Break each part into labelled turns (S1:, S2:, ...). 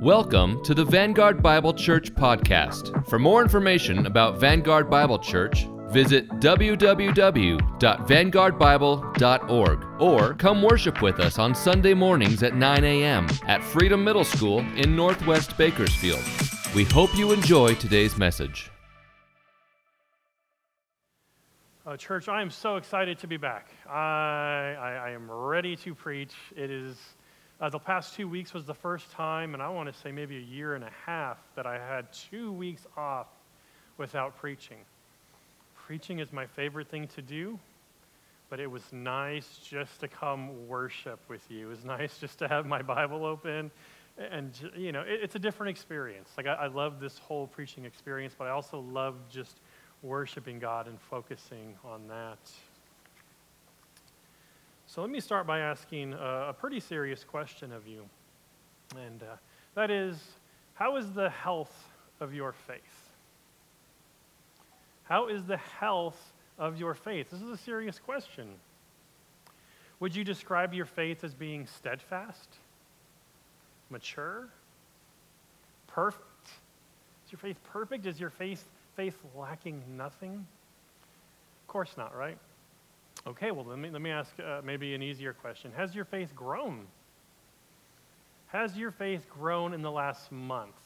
S1: Welcome to the Vanguard Bible Church podcast. For more information about Vanguard Bible Church, visit www.vanguardbible.org or come worship with us on Sunday mornings at 9 a.m. at Freedom Middle School in Northwest Bakersfield. We hope you enjoy today's message.
S2: Uh, church, I am so excited to be back. I, I, I am ready to preach. It is uh, the past two weeks was the first time, and I want to say maybe a year and a half, that I had two weeks off without preaching. Preaching is my favorite thing to do, but it was nice just to come worship with you. It was nice just to have my Bible open. And, you know, it, it's a different experience. Like, I, I love this whole preaching experience, but I also love just worshiping God and focusing on that. So let me start by asking a, a pretty serious question of you. And uh, that is how is the health of your faith? How is the health of your faith? This is a serious question. Would you describe your faith as being steadfast, mature, perfect? Is your faith perfect? Is your faith, faith lacking nothing? Of course not, right? Okay, well, let me, let me ask uh, maybe an easier question. Has your faith grown? Has your faith grown in the last month?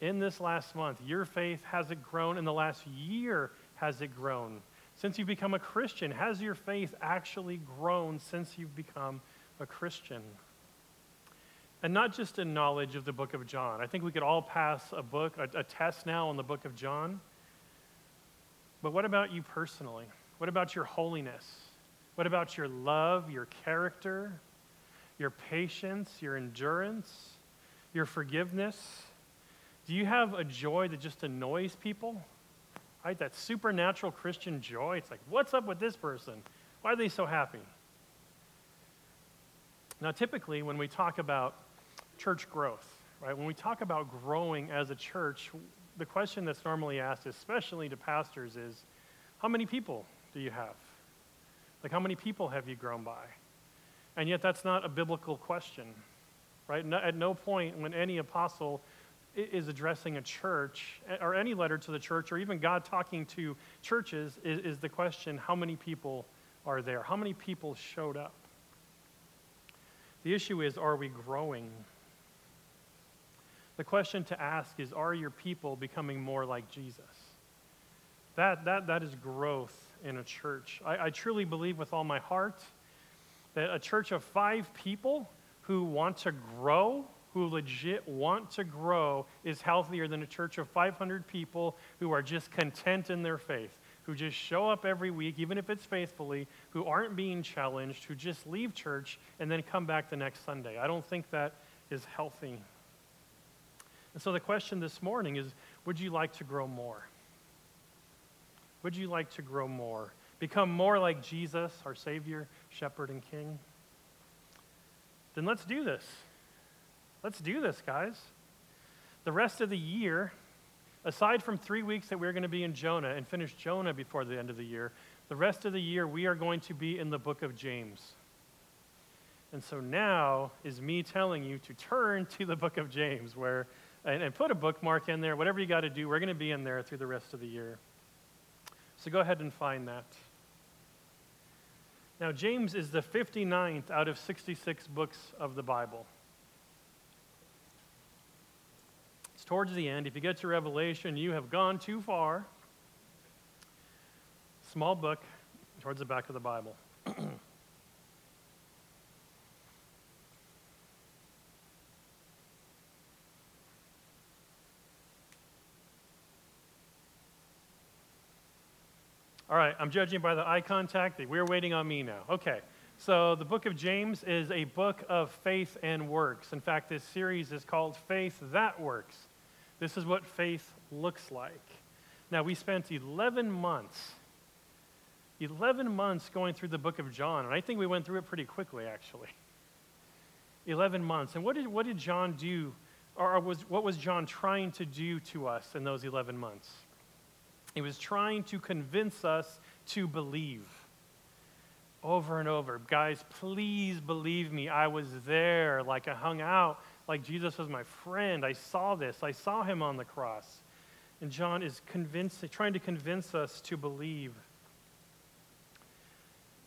S2: In this last month, your faith has it grown? In the last year, has it grown? Since you've become a Christian, has your faith actually grown since you've become a Christian? And not just in knowledge of the book of John. I think we could all pass a book, a, a test now on the book of John. But what about you personally? What about your holiness? What about your love, your character, your patience, your endurance, your forgiveness? Do you have a joy that just annoys people? Right? That supernatural Christian joy. It's like, what's up with this person? Why are they so happy? Now, typically, when we talk about church growth, right, when we talk about growing as a church, the question that's normally asked, especially to pastors, is how many people do you have? Like, how many people have you grown by? And yet, that's not a biblical question, right? No, at no point when any apostle is addressing a church eh, or any letter to the church or even God talking to churches is, is the question how many people are there? How many people showed up? The issue is are we growing? The question to ask is are your people becoming more like Jesus? That, that, that is growth in a church. I, I truly believe with all my heart that a church of five people who want to grow, who legit want to grow, is healthier than a church of 500 people who are just content in their faith, who just show up every week, even if it's faithfully, who aren't being challenged, who just leave church and then come back the next Sunday. I don't think that is healthy. And so the question this morning is would you like to grow more? Would you like to grow more? Become more like Jesus, our Savior, Shepherd, and King? Then let's do this. Let's do this, guys. The rest of the year, aside from three weeks that we're going to be in Jonah and finish Jonah before the end of the year, the rest of the year we are going to be in the book of James. And so now is me telling you to turn to the book of James, where and, and put a bookmark in there. Whatever you got to do, we're going to be in there through the rest of the year. So go ahead and find that. Now, James is the 59th out of 66 books of the Bible. It's towards the end. If you get to Revelation, you have gone too far. Small book towards the back of the Bible. All right, I'm judging by the eye contact. We're waiting on me now. Okay, so the book of James is a book of faith and works. In fact, this series is called Faith That Works. This is what faith looks like. Now, we spent 11 months, 11 months going through the book of John, and I think we went through it pretty quickly, actually. 11 months. And what did, what did John do, or was, what was John trying to do to us in those 11 months? He was trying to convince us to believe over and over. Guys, please believe me. I was there. Like I hung out like Jesus was my friend. I saw this. I saw him on the cross. And John is convinced, trying to convince us to believe.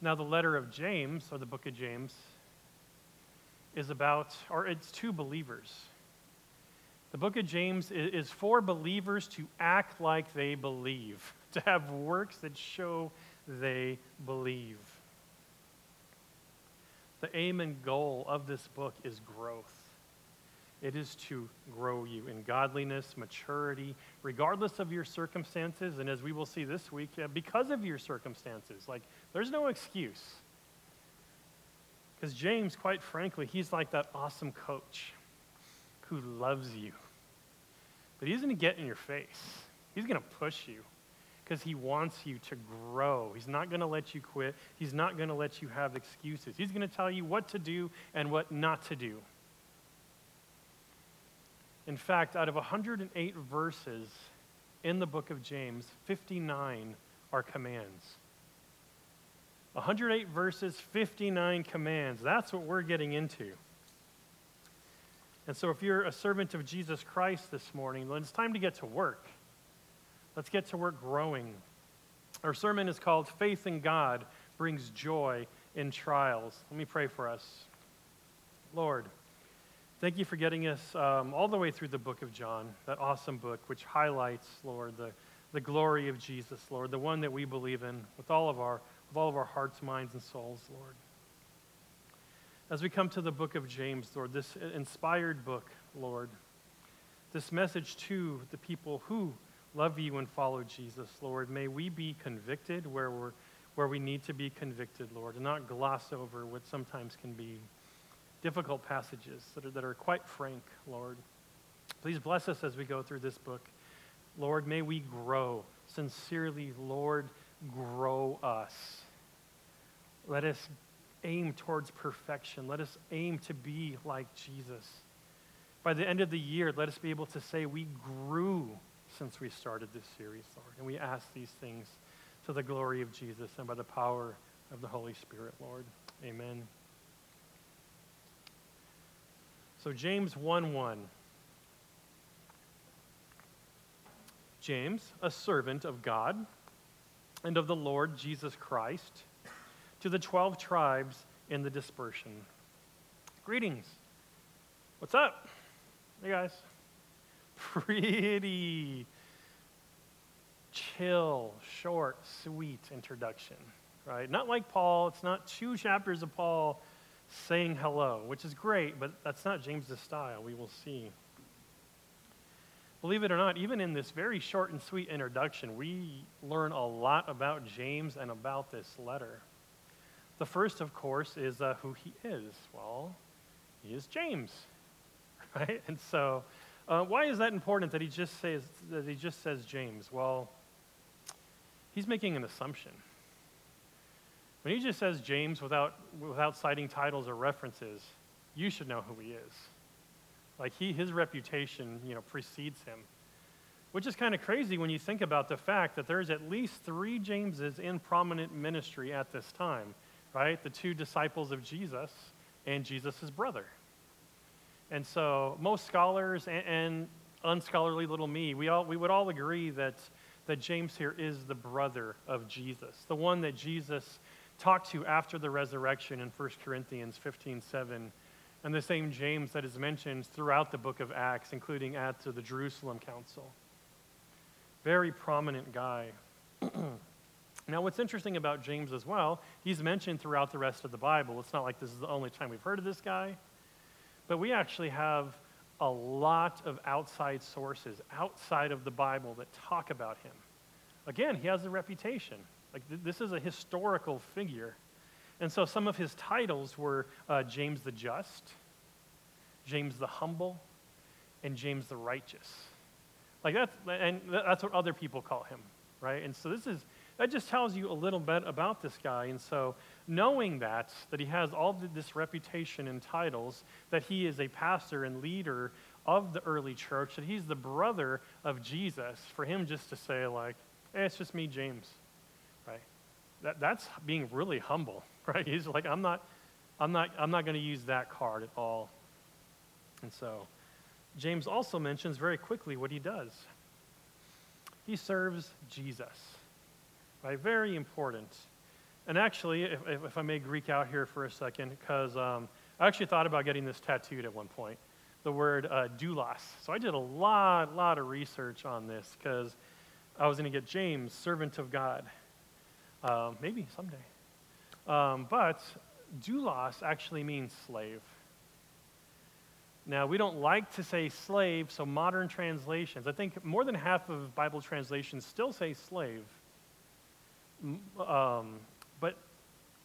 S2: Now, the letter of James, or the book of James, is about, or it's to believers. The book of James is for believers to act like they believe, to have works that show they believe. The aim and goal of this book is growth. It is to grow you in godliness, maturity, regardless of your circumstances. And as we will see this week, uh, because of your circumstances. Like, there's no excuse. Because James, quite frankly, he's like that awesome coach who loves you. But he's going to get in your face, he's going to push you because he wants you to grow. He's not going to let you quit. He's not going to let you have excuses. He's going to tell you what to do and what not to do. In fact, out of 108 verses in the book of James, 59 are commands. 108 verses, 59 commands. That's what we're getting into. And so, if you're a servant of Jesus Christ this morning, then it's time to get to work. Let's get to work growing. Our sermon is called Faith in God Brings Joy in Trials. Let me pray for us. Lord, thank you for getting us um, all the way through the book of John, that awesome book which highlights, Lord, the, the glory of Jesus, Lord, the one that we believe in with all of our, with all of our hearts, minds, and souls, Lord. As we come to the book of James, Lord, this inspired book, Lord, this message to the people who love you and follow Jesus, Lord. May we be convicted where, we're, where we need to be convicted, Lord, and not gloss over what sometimes can be difficult passages that are, that are quite frank, Lord. Please bless us as we go through this book. Lord, may we grow. Sincerely, Lord, grow us. Let us aim towards perfection. Let us aim to be like Jesus. By the end of the year, let us be able to say we grew since we started this series, Lord. And we ask these things to the glory of Jesus and by the power of the Holy Spirit, Lord. Amen. So, James 1 1. James, a servant of God and of the Lord Jesus Christ, to the 12 tribes in the dispersion. Greetings. What's up? Hey, guys pretty chill, short, sweet introduction, right? Not like Paul. It's not two chapters of Paul saying hello, which is great, but that's not James's style. We will see. Believe it or not, even in this very short and sweet introduction, we learn a lot about James and about this letter. The first, of course, is uh, who he is. Well, he is James, right? And so uh, why is that important that he just says that he just says James? Well, he's making an assumption. When he just says James without without citing titles or references, you should know who he is. Like he his reputation, you know, precedes him. Which is kind of crazy when you think about the fact that there's at least three Jameses in prominent ministry at this time, right? The two disciples of Jesus and Jesus' brother. And so most scholars and, and unscholarly little me, we, all, we would all agree that, that James here is the brother of Jesus, the one that Jesus talked to after the resurrection in 1 Corinthians 15 7, and the same James that is mentioned throughout the book of Acts, including at the Jerusalem Council. Very prominent guy. now, what's interesting about James as well, he's mentioned throughout the rest of the Bible. It's not like this is the only time we've heard of this guy. But we actually have a lot of outside sources outside of the Bible that talk about him. Again, he has a reputation. Like th- this is a historical figure. And so some of his titles were uh, James the Just, James the Humble, and James the Righteous. Like that's, and that's what other people call him, right? And so this is, that just tells you a little bit about this guy. And so knowing that, that he has all this reputation and titles, that he is a pastor and leader of the early church, that he's the brother of Jesus, for him just to say, like, hey, it's just me, James, right? That, that's being really humble, right? He's like, I'm not, I'm not, I'm not going to use that card at all. And so James also mentions very quickly what he does. He serves Jesus, right? Very important. And actually, if, if I may Greek out here for a second, because um, I actually thought about getting this tattooed at one point, the word uh, doulos. So I did a lot, lot of research on this because I was going to get James, servant of God. Um, maybe someday. Um, but doulos actually means slave. Now, we don't like to say slave, so modern translations, I think more than half of Bible translations still say slave. Um, but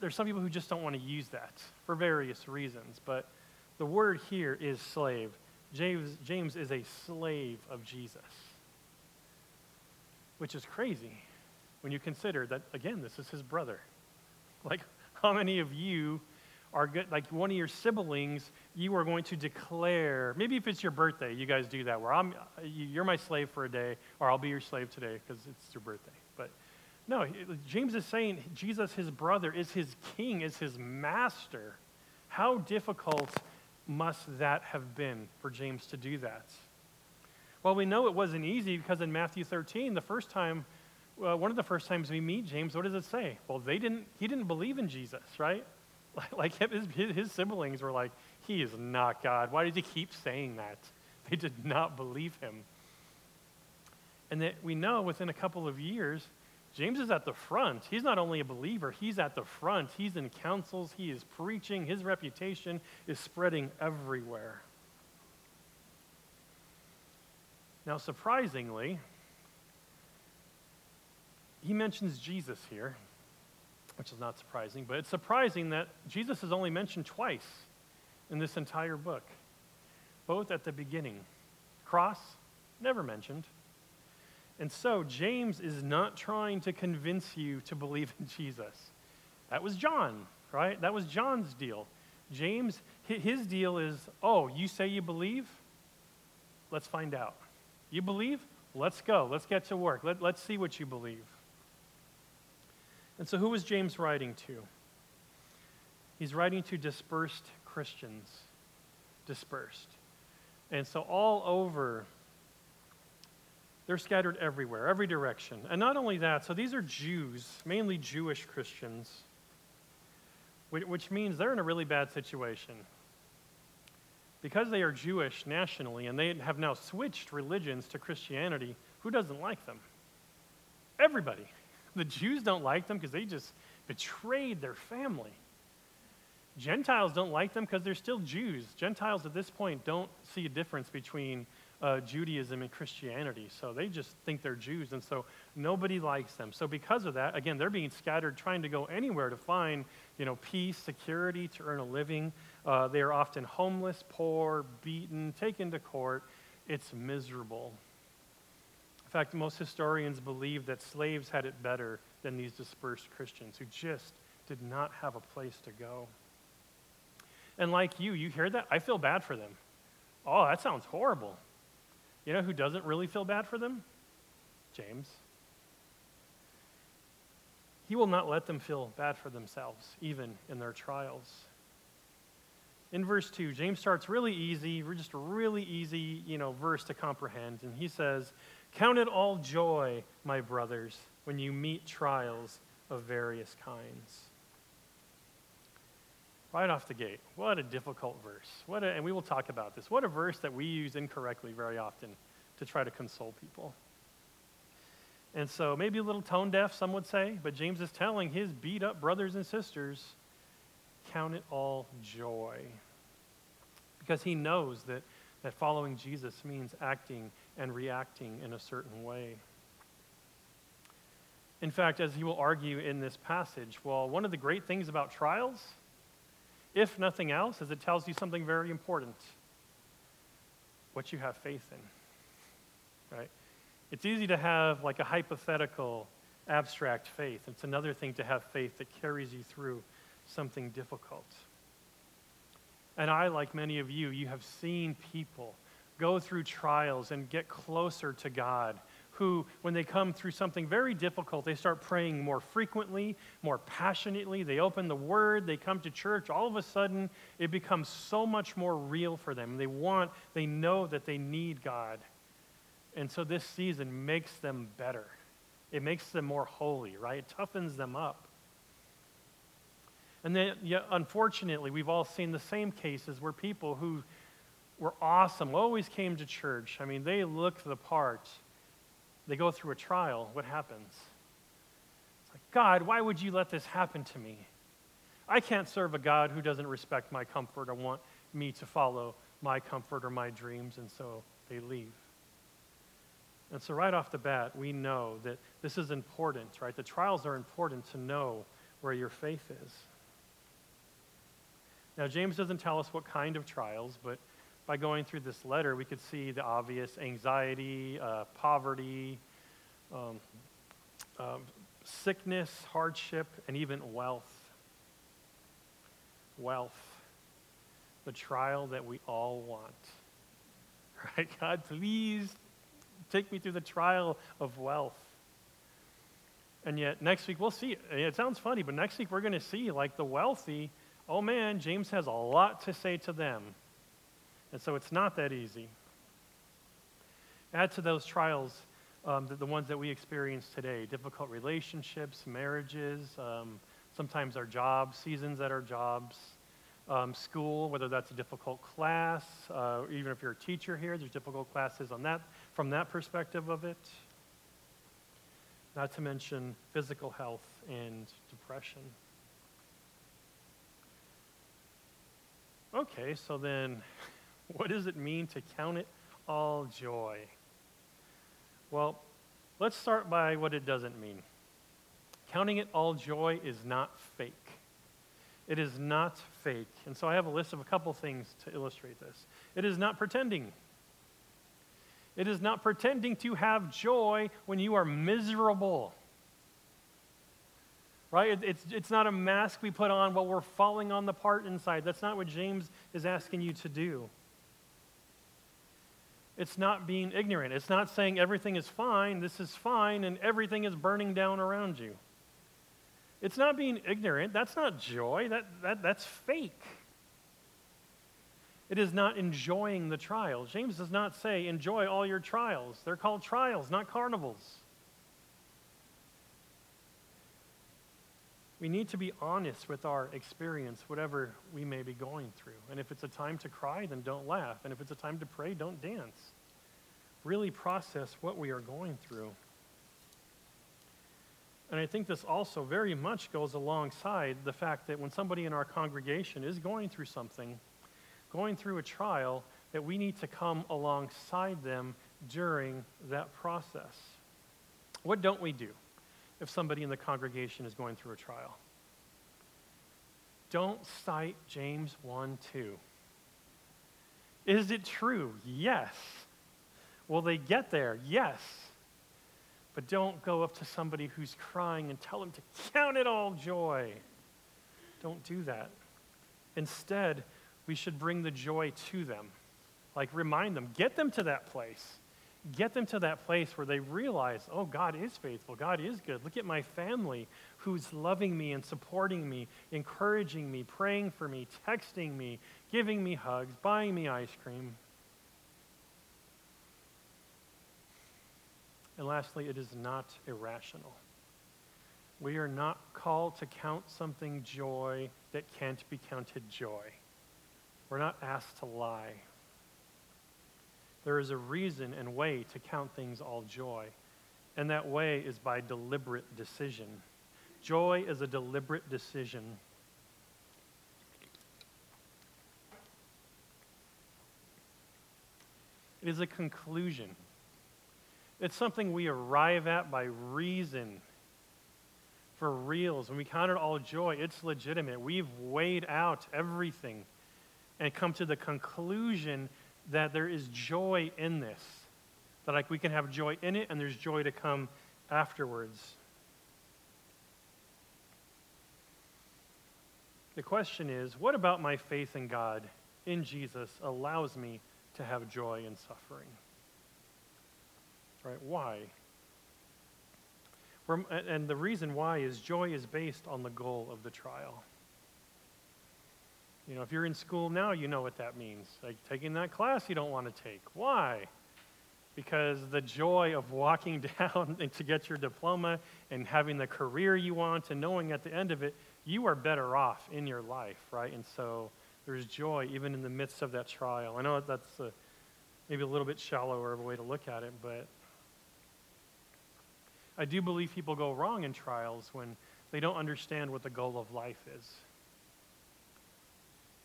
S2: there's some people who just don't want to use that for various reasons. But the word here is slave. James, James is a slave of Jesus, which is crazy when you consider that, again, this is his brother. Like, how many of you are good, like one of your siblings, you are going to declare, maybe if it's your birthday, you guys do that, where I'm, you're my slave for a day, or I'll be your slave today because it's your birthday. No, James is saying Jesus, his brother, is his king, is his master. How difficult must that have been for James to do that? Well, we know it wasn't easy because in Matthew 13, the first time, well, one of the first times we meet James, what does it say? Well, they didn't, he didn't believe in Jesus, right? Like his, his siblings were like, he is not God. Why did he keep saying that? They did not believe him. And that we know within a couple of years, James is at the front. He's not only a believer, he's at the front. He's in councils, he is preaching, his reputation is spreading everywhere. Now, surprisingly, he mentions Jesus here which is not surprising, but it's surprising that Jesus is only mentioned twice in this entire book, both at the beginning. Cross, never mentioned. And so, James is not trying to convince you to believe in Jesus. That was John, right? That was John's deal. James, his deal is oh, you say you believe? Let's find out. You believe? Let's go. Let's get to work. Let, let's see what you believe. And so, who was James writing to? He's writing to dispersed Christians. Dispersed. And so, all over, they're scattered everywhere, every direction. And not only that, so these are Jews, mainly Jewish Christians, which means they're in a really bad situation. Because they are Jewish nationally and they have now switched religions to Christianity, who doesn't like them? Everybody. The Jews don't like them because they just betrayed their family. Gentiles don't like them because they're still Jews. Gentiles at this point don't see a difference between uh, Judaism and Christianity. So they just think they're Jews, and so nobody likes them. So because of that, again, they're being scattered, trying to go anywhere to find, you know, peace, security, to earn a living. Uh, they are often homeless, poor, beaten, taken to court. It's miserable In fact, most historians believe that slaves had it better than these dispersed Christians who just did not have a place to go. And like you, you hear that? I feel bad for them. Oh, that sounds horrible. You know who doesn't really feel bad for them? James. He will not let them feel bad for themselves, even in their trials. In verse 2, James starts really easy, just really easy, you know, verse to comprehend. And he says, Count it all joy, my brothers, when you meet trials of various kinds. Right off the gate, what a difficult verse. What a, and we will talk about this. What a verse that we use incorrectly very often to try to console people. And so, maybe a little tone deaf, some would say, but James is telling his beat up brothers and sisters count it all joy. Because he knows that, that following Jesus means acting and reacting in a certain way. In fact, as he will argue in this passage, well, one of the great things about trials, if nothing else, is it tells you something very important what you have faith in. Right? It's easy to have like a hypothetical, abstract faith. It's another thing to have faith that carries you through something difficult. And I, like many of you, you have seen people go through trials and get closer to God who, when they come through something very difficult, they start praying more frequently, more passionately. They open the Word, they come to church. All of a sudden, it becomes so much more real for them. They want, they know that they need God. And so this season makes them better. It makes them more holy, right? It toughens them up. And then, yeah, unfortunately, we've all seen the same cases where people who were awesome, always came to church. I mean, they looked the part. They go through a trial. What happens? It's like, God, why would you let this happen to me? I can't serve a God who doesn't respect my comfort or want me to follow my comfort or my dreams, and so they leave. And so, right off the bat, we know that this is important, right? The trials are important to know where your faith is. Now, James doesn't tell us what kind of trials, but by going through this letter, we could see the obvious anxiety, uh, poverty, um, um, sickness, hardship, and even wealth. Wealth, the trial that we all want. Right? God, please take me through the trial of wealth. And yet, next week, we'll see. It sounds funny, but next week, we're going to see like the wealthy oh man, James has a lot to say to them. And so it's not that easy. Add to those trials um, the, the, ones that we experience today difficult relationships, marriages, um, sometimes our jobs, seasons at our jobs, um, school, whether that's a difficult class, uh, even if you're a teacher here, there's difficult classes on that, from that perspective of it. Not to mention physical health and depression. Okay, so then what does it mean to count it all joy? Well, let's start by what it doesn't mean. Counting it all joy is not fake. It is not fake. And so I have a list of a couple things to illustrate this. It is not pretending. It is not pretending to have joy when you are miserable right? It's, it's not a mask we put on while we're falling on the part inside. That's not what James is asking you to do. It's not being ignorant. It's not saying everything is fine, this is fine, and everything is burning down around you. It's not being ignorant. That's not joy. That, that, that's fake. It is not enjoying the trials. James does not say, enjoy all your trials. They're called trials, not carnivals. We need to be honest with our experience, whatever we may be going through. And if it's a time to cry, then don't laugh. And if it's a time to pray, don't dance. Really process what we are going through. And I think this also very much goes alongside the fact that when somebody in our congregation is going through something, going through a trial, that we need to come alongside them during that process. What don't we do? If somebody in the congregation is going through a trial. Don't cite James 1 2. Is it true? Yes. Will they get there? Yes. But don't go up to somebody who's crying and tell them to count it all joy. Don't do that. Instead, we should bring the joy to them. Like remind them, get them to that place get them to that place where they realize, oh, God is faithful. God is good. Look at my family who's loving me and supporting me, encouraging me, praying for me, texting me, giving me hugs, buying me ice cream. And lastly, it is not irrational. We are not called to count something joy that can't be counted joy. We're not asked to lie. There is a reason and way to count things all joy, and that way is by deliberate decision. Joy is a deliberate decision. It is a conclusion. It's something we arrive at by reason. For reals, when we count it all joy, it's legitimate. We've weighed out everything and come to the conclusion that there is joy in this. That like we can have joy in it and there's joy to come afterwards. The question is, what about my faith in God, in Jesus, allows me to have joy in suffering? Right? Why? And the reason why is joy is based on the goal of the trial. You know, if you're in school now, you know what that means. Like taking that class you don't want to take. Why? Because the joy of walking down and to get your diploma and having the career you want and knowing at the end of it, you are better off in your life, right? And so there's joy even in the midst of that trial. I know that's a, maybe a little bit shallower of a way to look at it, but I do believe people go wrong in trials when they don't understand what the goal of life is.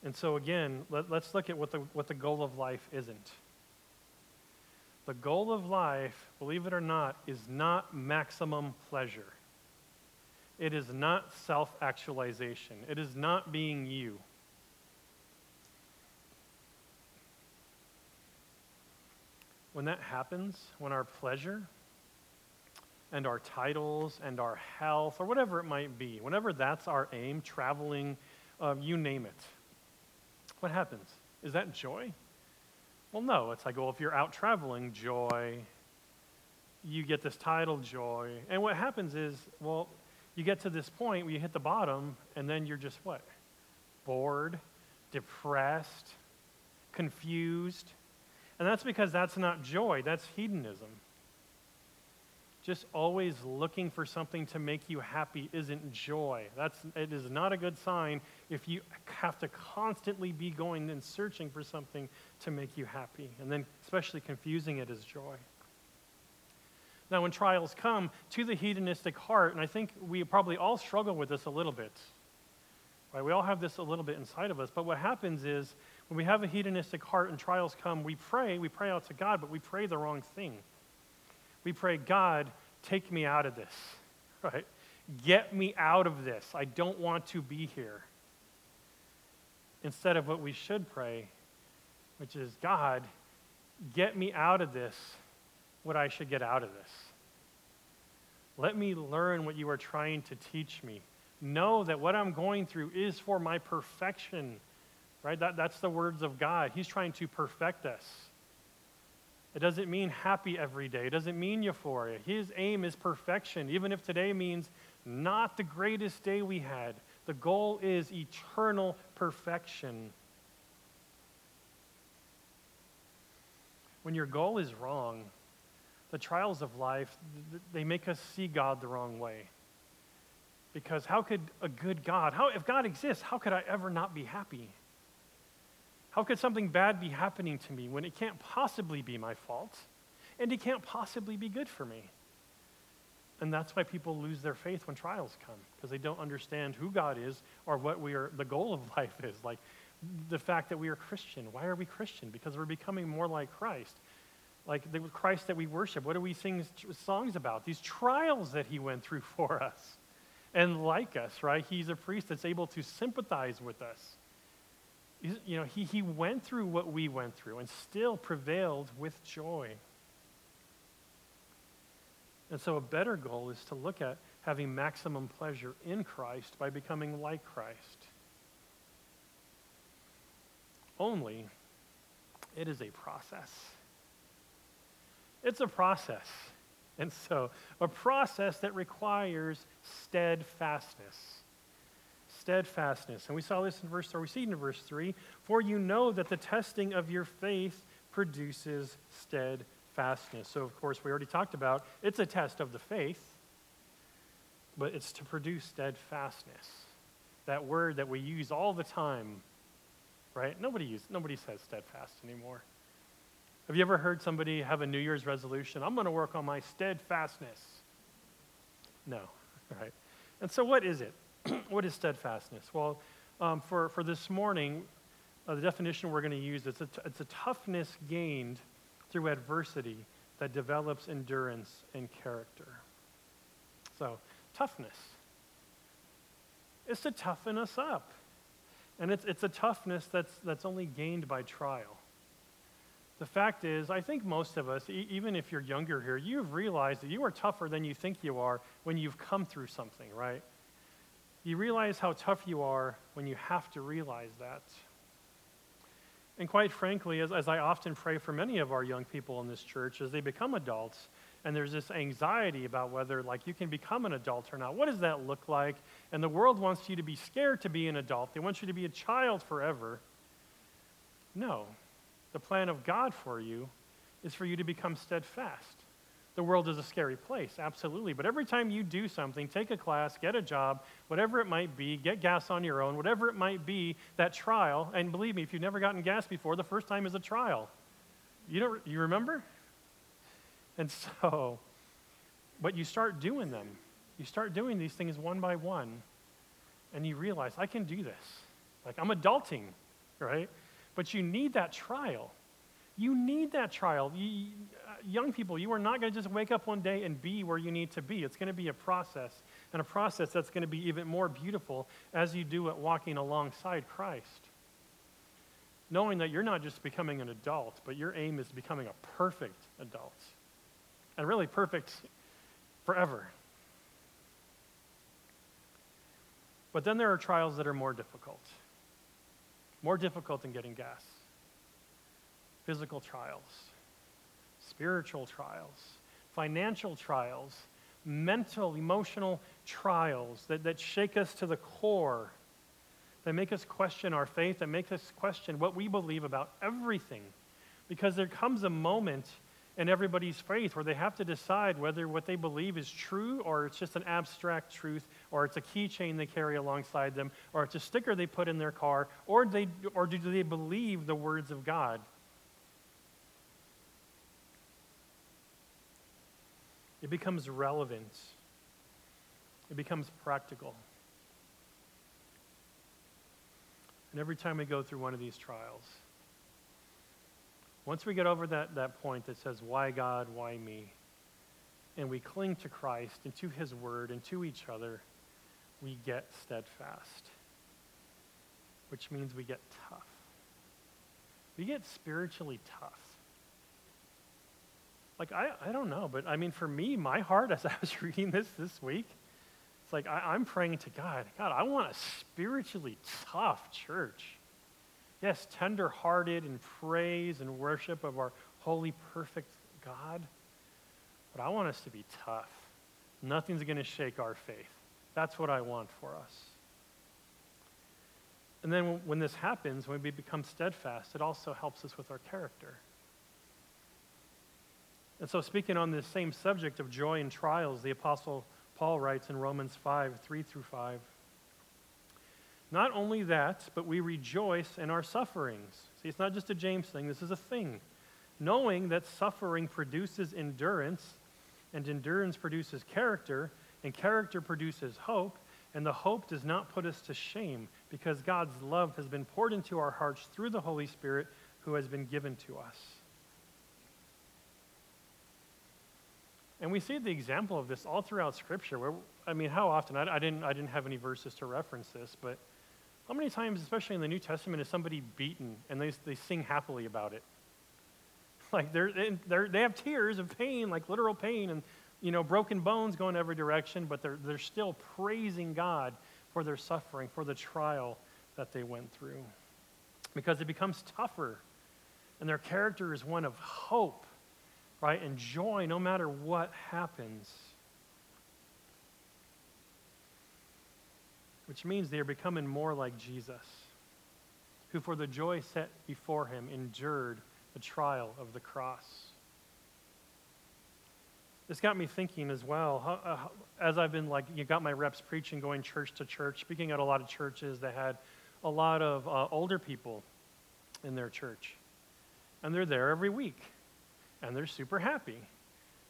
S2: And so, again, let, us look at what the, what the goal of life isn't. The goal of life, believe it or not, is not maximum pleasure. It is not self actualization. It is not being you. When that happens, when our pleasure and our titles and our health, or whatever it might be, whenever that's our aim, traveling, uh, you name it, what happens? Is that joy? Well, no. It's like, well, if you're out traveling, joy. You get this title, joy. And what happens is, well, you get to this point where you hit the bottom, and then you're just what? Bored, depressed, confused. And that's because that's not joy, that's hedonism just always looking for something to make you happy isn't joy. That's, it is not a good sign if you have to constantly be going and searching for something to make you happy, and then especially confusing it as joy. Now, when trials come to the hedonistic heart, and I think we probably all struggle with this a little bit, right? We all have this a little bit inside of us, but what happens is when we have a hedonistic heart and trials come, we pray, we pray out to God, but we pray the wrong thing we pray, God, take me out of this, right? Get me out of this. I don't want to be here. Instead of what we should pray, which is, God, get me out of this, what I should get out of this. Let me learn what you are trying to teach me. Know that what I'm going through is for my perfection, right? That, that's the words of God. He's trying to perfect us. It doesn't mean happy every day. It doesn't mean euphoria. His aim is perfection, even if today means not the greatest day we had. The goal is eternal perfection. When your goal is wrong, the trials of life, they make us see God the wrong way. Because how could a good God, how, if God exists, how could I ever not be happy? How could something bad be happening to me when it can't possibly be my fault and it can't possibly be good for me? And that's why people lose their faith when trials come because they don't understand who God is or what we are the goal of life is. Like the fact that we are Christian. Why are we Christian? Because we're becoming more like Christ. Like the Christ that we worship. What do we sing songs about? These trials that he went through for us. And like us, right? He's a priest that's able to sympathize with us you know, he, he went through what we went through and still prevailed with joy. And so, a better goal is to look at having maximum pleasure in Christ by becoming like Christ. Only, it is a process. It's a process. And so, a process that requires steadfastness steadfastness. And we saw this in verse, or we see it in verse 3 For you know that the testing of your faith produces steadfastness. So, of course, we already talked about it's a test of the faith, but it's to produce steadfastness. That word that we use all the time, right? Nobody, use, nobody says steadfast anymore. Have you ever heard somebody have a New Year's resolution? I'm going to work on my steadfastness. No, right? And so, what is it? what is steadfastness? Well, um, for, for this morning, uh, the definition we're going to use is a, it's a toughness gained through adversity that develops endurance and character. So, toughness. It's to toughen us up. And it's, it's a toughness that's, that's only gained by trial. The fact is, I think most of us, e- even if you're younger here, you've realized that you are tougher than you think you are when you've come through something, right? You realize how tough you are when you have to realize that. And quite frankly, as, as I often pray for many of our young people in this church, as they become adults and there's this anxiety about whether like you can become an adult or not what does that look like? And the world wants you to be scared to be an adult. They want you to be a child forever. No. The plan of god for you is for you to become steadfast the world is a scary place absolutely but every time you do something take a class get a job whatever it might be get gas on your own whatever it might be that trial and believe me if you've never gotten gas before the first time is a trial you don't you remember and so, but you start doing them. You start doing these things one by one, and you realize, I can do this. Like, I'm adulting, right? But you need that trial. You need that trial. You, uh, young people, you are not going to just wake up one day and be where you need to be. It's going to be a process, and a process that's going to be even more beautiful as you do it walking alongside Christ. Knowing that you're not just becoming an adult, but your aim is becoming a perfect adult and really perfect forever. But then there are trials that are more difficult, more difficult than getting gas physical trials, spiritual trials, financial trials, mental, emotional trials that, that shake us to the core, that make us question our faith, that make us question what we believe about everything. Because there comes a moment in everybody's faith where they have to decide whether what they believe is true or it's just an abstract truth or it's a keychain they carry alongside them or it's a sticker they put in their car or, they, or do they believe the words of God. It becomes relevant. It becomes practical. And every time we go through one of these trials, once we get over that, that point that says, Why God, why me? And we cling to Christ and to His Word and to each other, we get steadfast, which means we get tough. We get spiritually tough. Like, I, I don't know, but I mean, for me, my heart as I was reading this this week, it's like I, I'm praying to God, God, I want a spiritually tough church. Yes, tender hearted in praise and worship of our holy, perfect God. But I want us to be tough. Nothing's going to shake our faith. That's what I want for us. And then when this happens, when we become steadfast, it also helps us with our character. And so, speaking on this same subject of joy and trials, the Apostle Paul writes in Romans 5 3 through 5. Not only that, but we rejoice in our sufferings. See, it's not just a James thing, this is a thing. Knowing that suffering produces endurance, and endurance produces character, and character produces hope, and the hope does not put us to shame, because God's love has been poured into our hearts through the Holy Spirit who has been given to us. And we see the example of this all throughout Scripture. Where, I mean, how often? I, I, didn't, I didn't have any verses to reference this, but how many times, especially in the New Testament, is somebody beaten and they, they sing happily about it? Like they're, they're, they have tears of pain, like literal pain, and you know, broken bones going every direction, but they're, they're still praising God for their suffering, for the trial that they went through. Because it becomes tougher, and their character is one of hope, right, and joy no matter what happens. which means they are becoming more like Jesus, who for the joy set before him endured the trial of the cross. This got me thinking as well, how, uh, as I've been like, you got my reps preaching, going church to church, speaking at a lot of churches that had a lot of uh, older people in their church. And they're there every week, and they're super happy.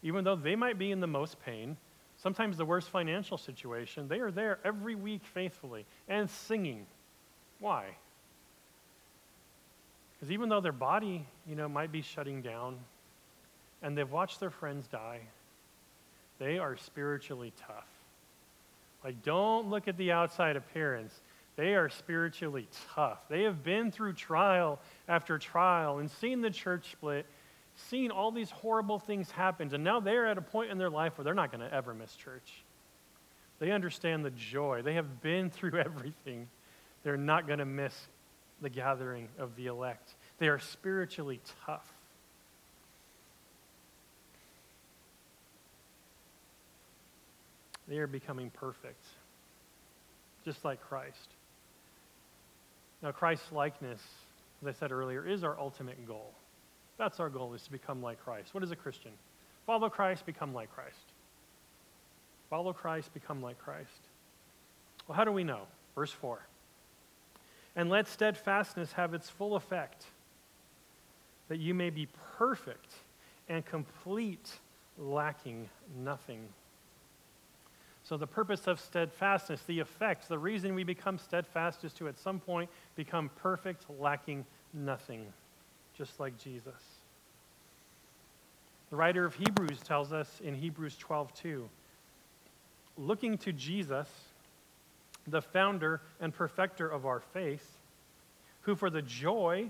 S2: Even though they might be in the most pain, sometimes the worst financial situation, they are there every week faithfully and singing. Why? Because even though their body, you know, might be shutting down and they've watched their friends die, they are spiritually tough. Like, don't look at the outside appearance. They are spiritually tough. They have been through trial after trial and seen the church split seen all these horrible things happen, and now they're at a point in their life where they're not going to ever miss church. They understand the joy. They have been through everything. They're not going to miss the gathering of the elect. They are spiritually tough. they are becoming perfect, just like Christ. Now, Christ's likeness, as I said earlier, is our ultimate goal. That's our goal, is to become like Christ. What is a Christian? Follow Christ, become like Christ. Follow Christ, become like Christ. Well, how do we know? Verse 4. And let steadfastness have its full effect, that you may be perfect and complete, lacking nothing. So, the purpose of steadfastness, the effect, the reason we become steadfast is to at some point become perfect, lacking nothing, just like Jesus. The writer of Hebrews tells us in Hebrews 12 2, looking to Jesus, the founder and perfecter of our faith, who for the joy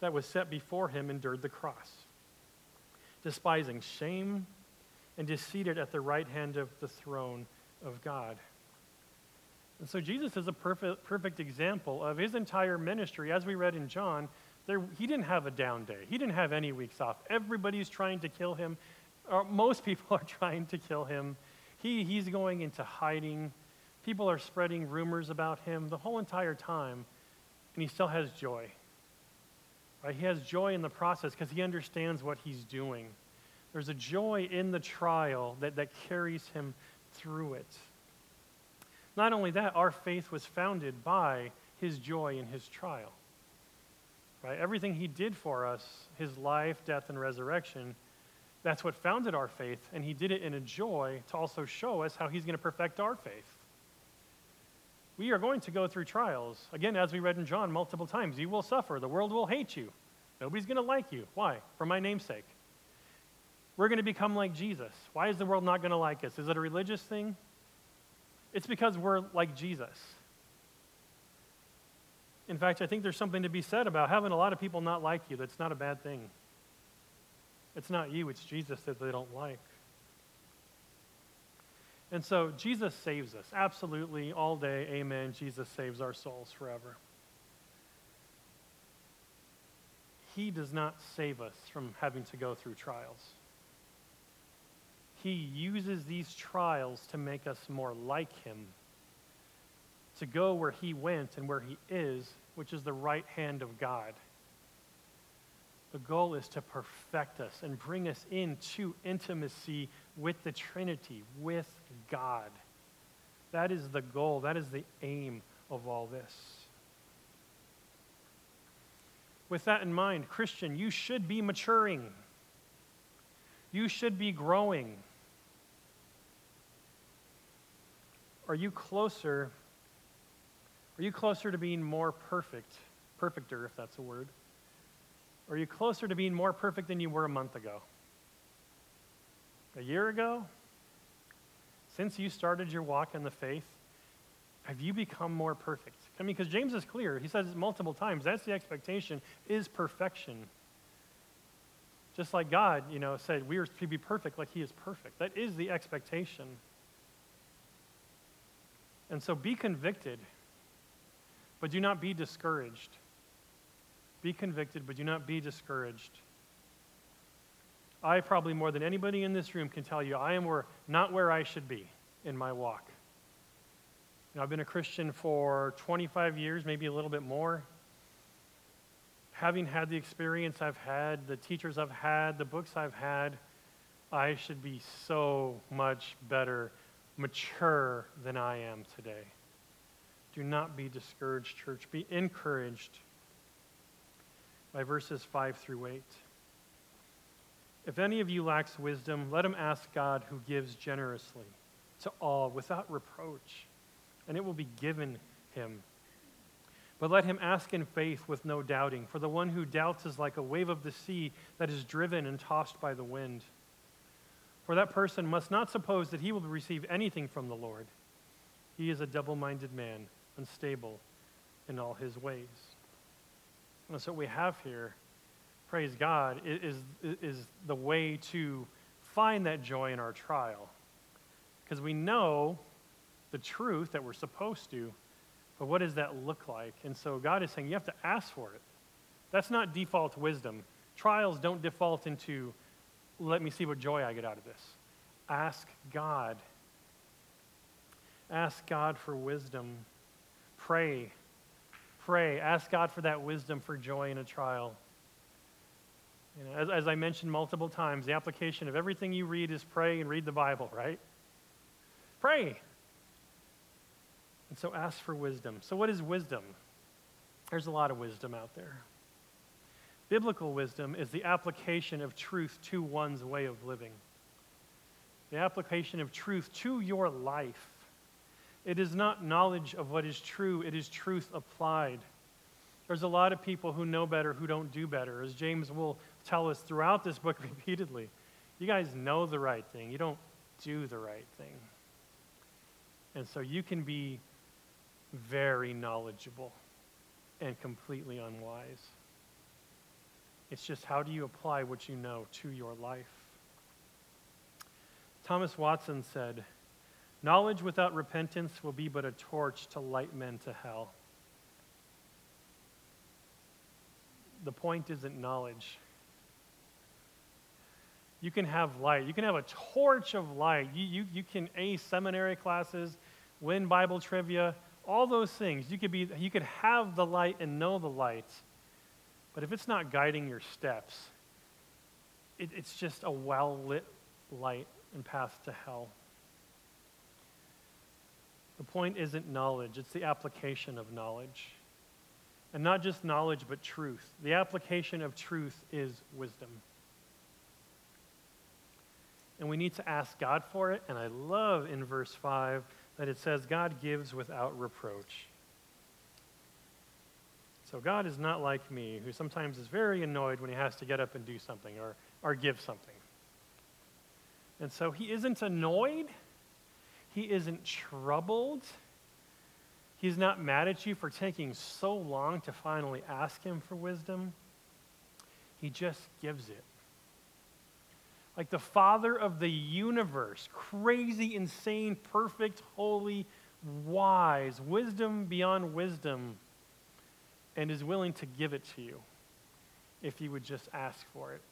S2: that was set before him endured the cross, despising shame, and is seated at the right hand of the throne of God. And so Jesus is a perfect, perfect example of his entire ministry. As we read in John, there, he didn't have a down day. He didn't have any weeks off. Everybody's trying to kill him. Or most people are trying to kill him. He, he's going into hiding. People are spreading rumors about him the whole entire time, and he still has joy. Right? He has joy in the process because he understands what he's doing. There's a joy in the trial that, that carries him through it. Not only that, our faith was founded by his joy in his trial. Right? Everything he did for us, his life, death, and resurrection, that's what founded our faith, and he did it in a joy to also show us how he's going to perfect our faith. We are going to go through trials. Again, as we read in John multiple times, you will suffer. The world will hate you. Nobody's going to like you. Why? For my name's sake. We're going to become like Jesus. Why is the world not going to like us? Is it a religious thing? It's because we're like Jesus. In fact, I think there's something to be said about having a lot of people not like you. That's not a bad thing. It's not you, it's Jesus that they don't like. And so Jesus saves us. Absolutely, all day, amen. Jesus saves our souls forever. He does not save us from having to go through trials. He uses these trials to make us more like Him, to go where He went and where He is, which is the right hand of God. The goal is to perfect us and bring us into intimacy with the Trinity, with God. That is the goal, that is the aim of all this. With that in mind, Christian, you should be maturing. You should be growing. Are you closer? Are you closer to being more perfect? Perfecter, if that's a word. Are you closer to being more perfect than you were a month ago? A year ago? Since you started your walk in the faith, have you become more perfect? I mean, because James is clear. He says it multiple times. That's the expectation, is perfection. Just like God, you know, said we are to be perfect like he is perfect. That is the expectation. And so be convicted, but do not be discouraged. Be convicted, but do not be discouraged. I probably more than anybody in this room can tell you I am where, not where I should be in my walk. You know, I've been a Christian for 25 years, maybe a little bit more. Having had the experience I've had, the teachers I've had, the books I've had, I should be so much better, mature than I am today. Do not be discouraged, church. Be encouraged by verses 5 through 8. If any of you lacks wisdom, let him ask God who gives generously to all without reproach, and it will be given him. But let him ask in faith with no doubting, for the one who doubts is like a wave of the sea that is driven and tossed by the wind. For that person must not suppose that he will receive anything from the Lord. He is a double minded man, unstable in all his ways. And so what we have here, praise God, is, is the way to find that joy in our trial. Because we know the truth that we're supposed to, but what does that look like? And so God is saying you have to ask for it. That's not default wisdom. Trials don't default into, let me see what joy I get out of this. Ask God. Ask God for wisdom. Pray. Pray. Ask God for that wisdom for joy in a trial. You know, as, as I mentioned multiple times, the application of everything you read is pray and read the Bible, right? Pray. And so ask for wisdom. So, what is wisdom? There's a lot of wisdom out there. Biblical wisdom is the application of truth to one's way of living, the application of truth to your life. It is not knowledge of what is true, it is truth applied. There's a lot of people who know better who don't do better, as James will tell us throughout this book repeatedly. You guys know the right thing, you don't do the right thing. And so you can be very knowledgeable and completely unwise. It's just how do you apply what you know to your life? Thomas Watson said, Knowledge without repentance will be but a torch to light men to hell. The point isn't knowledge. You can have light. You can have a torch of light. You, you, you can ace seminary classes, win Bible trivia, all those things. You could, be, you could have the light and know the light, but if it's not guiding your steps, it, it's just a well lit light and path to hell. The point isn't knowledge, it's the application of knowledge. And not just knowledge, but truth. The application of truth is wisdom. And we need to ask God for it. And I love in verse 5 that it says, God gives without reproach. So God is not like me, who sometimes is very annoyed when he has to get up and do something or, or give something. And so he isn't annoyed, he isn't troubled. He's not mad at you for taking so long to finally ask him for wisdom. He just gives it like the father of the universe, crazy, insane, perfect, holy, wise, wisdom beyond wisdom, and is willing to give it to you if you would just ask for it.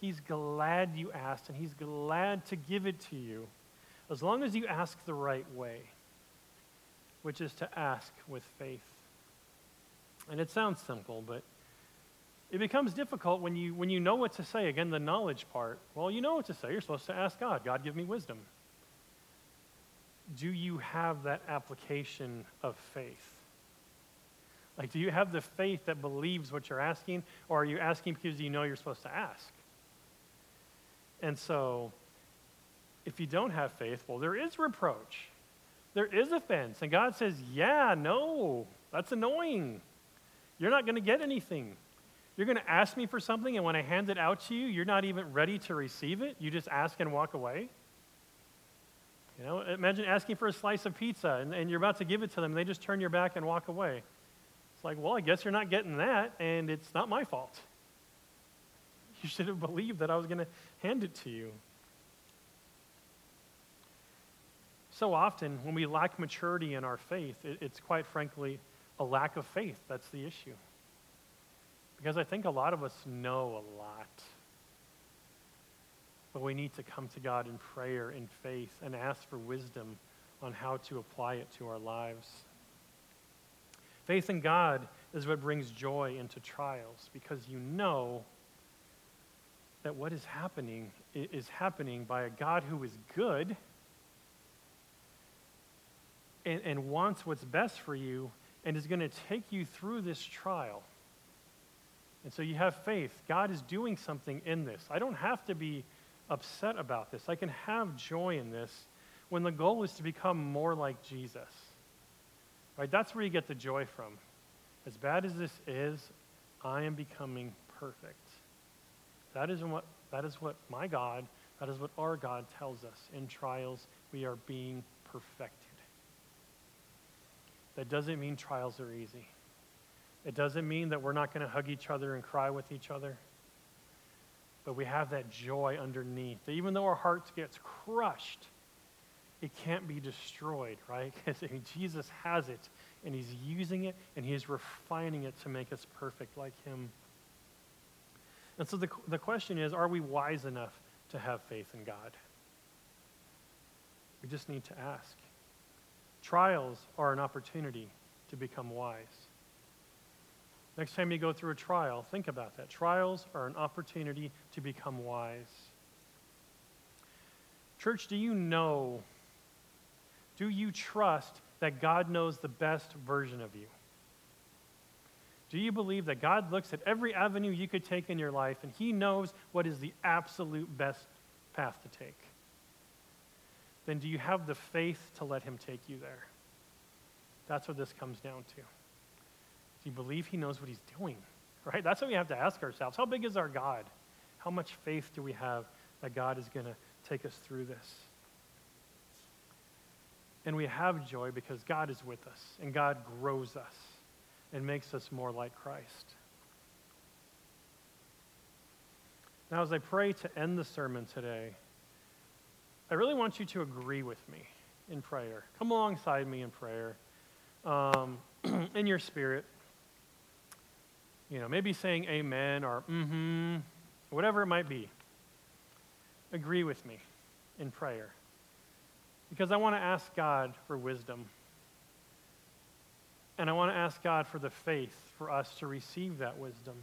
S2: He's glad you asked, and he's glad to give it to you as long as you ask the right way, which is to ask with faith. And it sounds simple, but it becomes difficult when you, when you know what to say. Again, the knowledge part. Well, you know what to say. You're supposed to ask God, God, give me wisdom. Do you have that application of faith? Like, do you have the faith that believes what you're asking, or are you asking because you know you're supposed to ask? And so, if you don't have faith, well, there is reproach. There is offense. And God says, yeah, no, that's annoying. You're not going to get anything. You're going to ask me for something, and when I hand it out to you, you're not even ready to receive it. You just ask and walk away. You know, imagine asking for a slice of pizza, and, and you're about to give it to them, and they just turn your back and walk away. It's like, well, I guess you're not getting that, and it's not my fault. You should have believed that I was going to hand it to you. So often, when we lack maturity in our faith, it, it's quite frankly a lack of faith that's the issue. Because I think a lot of us know a lot. But we need to come to God in prayer, in faith, and ask for wisdom on how to apply it to our lives. Faith in God is what brings joy into trials because you know that what is happening is happening by a God who is good and, and wants what's best for you and is going to take you through this trial. And so you have faith. God is doing something in this. I don't have to be upset about this. I can have joy in this when the goal is to become more like Jesus. Right? That's where you get the joy from. As bad as this is, I am becoming perfect. That is what that is what my God, that is what our God tells us. In trials, we are being perfected. That doesn't mean trials are easy. It doesn't mean that we're not going to hug each other and cry with each other. But we have that joy underneath. That even though our hearts gets crushed, it can't be destroyed, right? Because Jesus has it, and he's using it, and he's refining it to make us perfect like him. And so the, the question is, are we wise enough to have faith in God? We just need to ask. Trials are an opportunity to become wise. Next time you go through a trial, think about that. Trials are an opportunity to become wise. Church, do you know, do you trust that God knows the best version of you? Do you believe that God looks at every avenue you could take in your life and He knows what is the absolute best path to take? Then do you have the faith to let Him take you there? That's what this comes down to. Do you believe He knows what He's doing? Right? That's what we have to ask ourselves. How big is our God? How much faith do we have that God is going to take us through this? And we have joy because God is with us and God grows us and makes us more like Christ. Now, as I pray to end the sermon today, I really want you to agree with me in prayer. Come alongside me in prayer, um, in your spirit. You know, maybe saying amen or mm hmm, whatever it might be. Agree with me in prayer. Because I want to ask God for wisdom. And I want to ask God for the faith for us to receive that wisdom.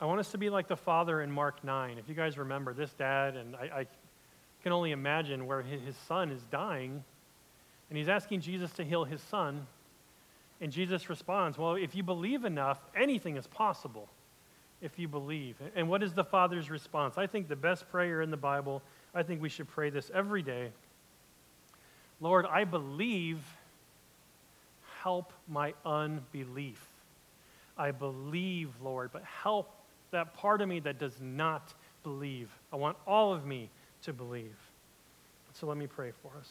S2: I want us to be like the father in Mark 9. If you guys remember, this dad, and I, I can only imagine where his son is dying, and he's asking Jesus to heal his son. And Jesus responds, Well, if you believe enough, anything is possible if you believe. And what is the Father's response? I think the best prayer in the Bible, I think we should pray this every day. Lord, I believe, help my unbelief. I believe, Lord, but help that part of me that does not believe. I want all of me to believe. So let me pray for us.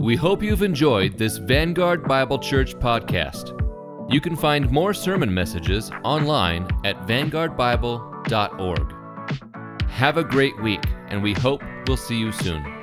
S1: We hope you've enjoyed this Vanguard Bible Church podcast. You can find more sermon messages online at vanguardbible.org. Have a great week, and we hope we'll see you soon.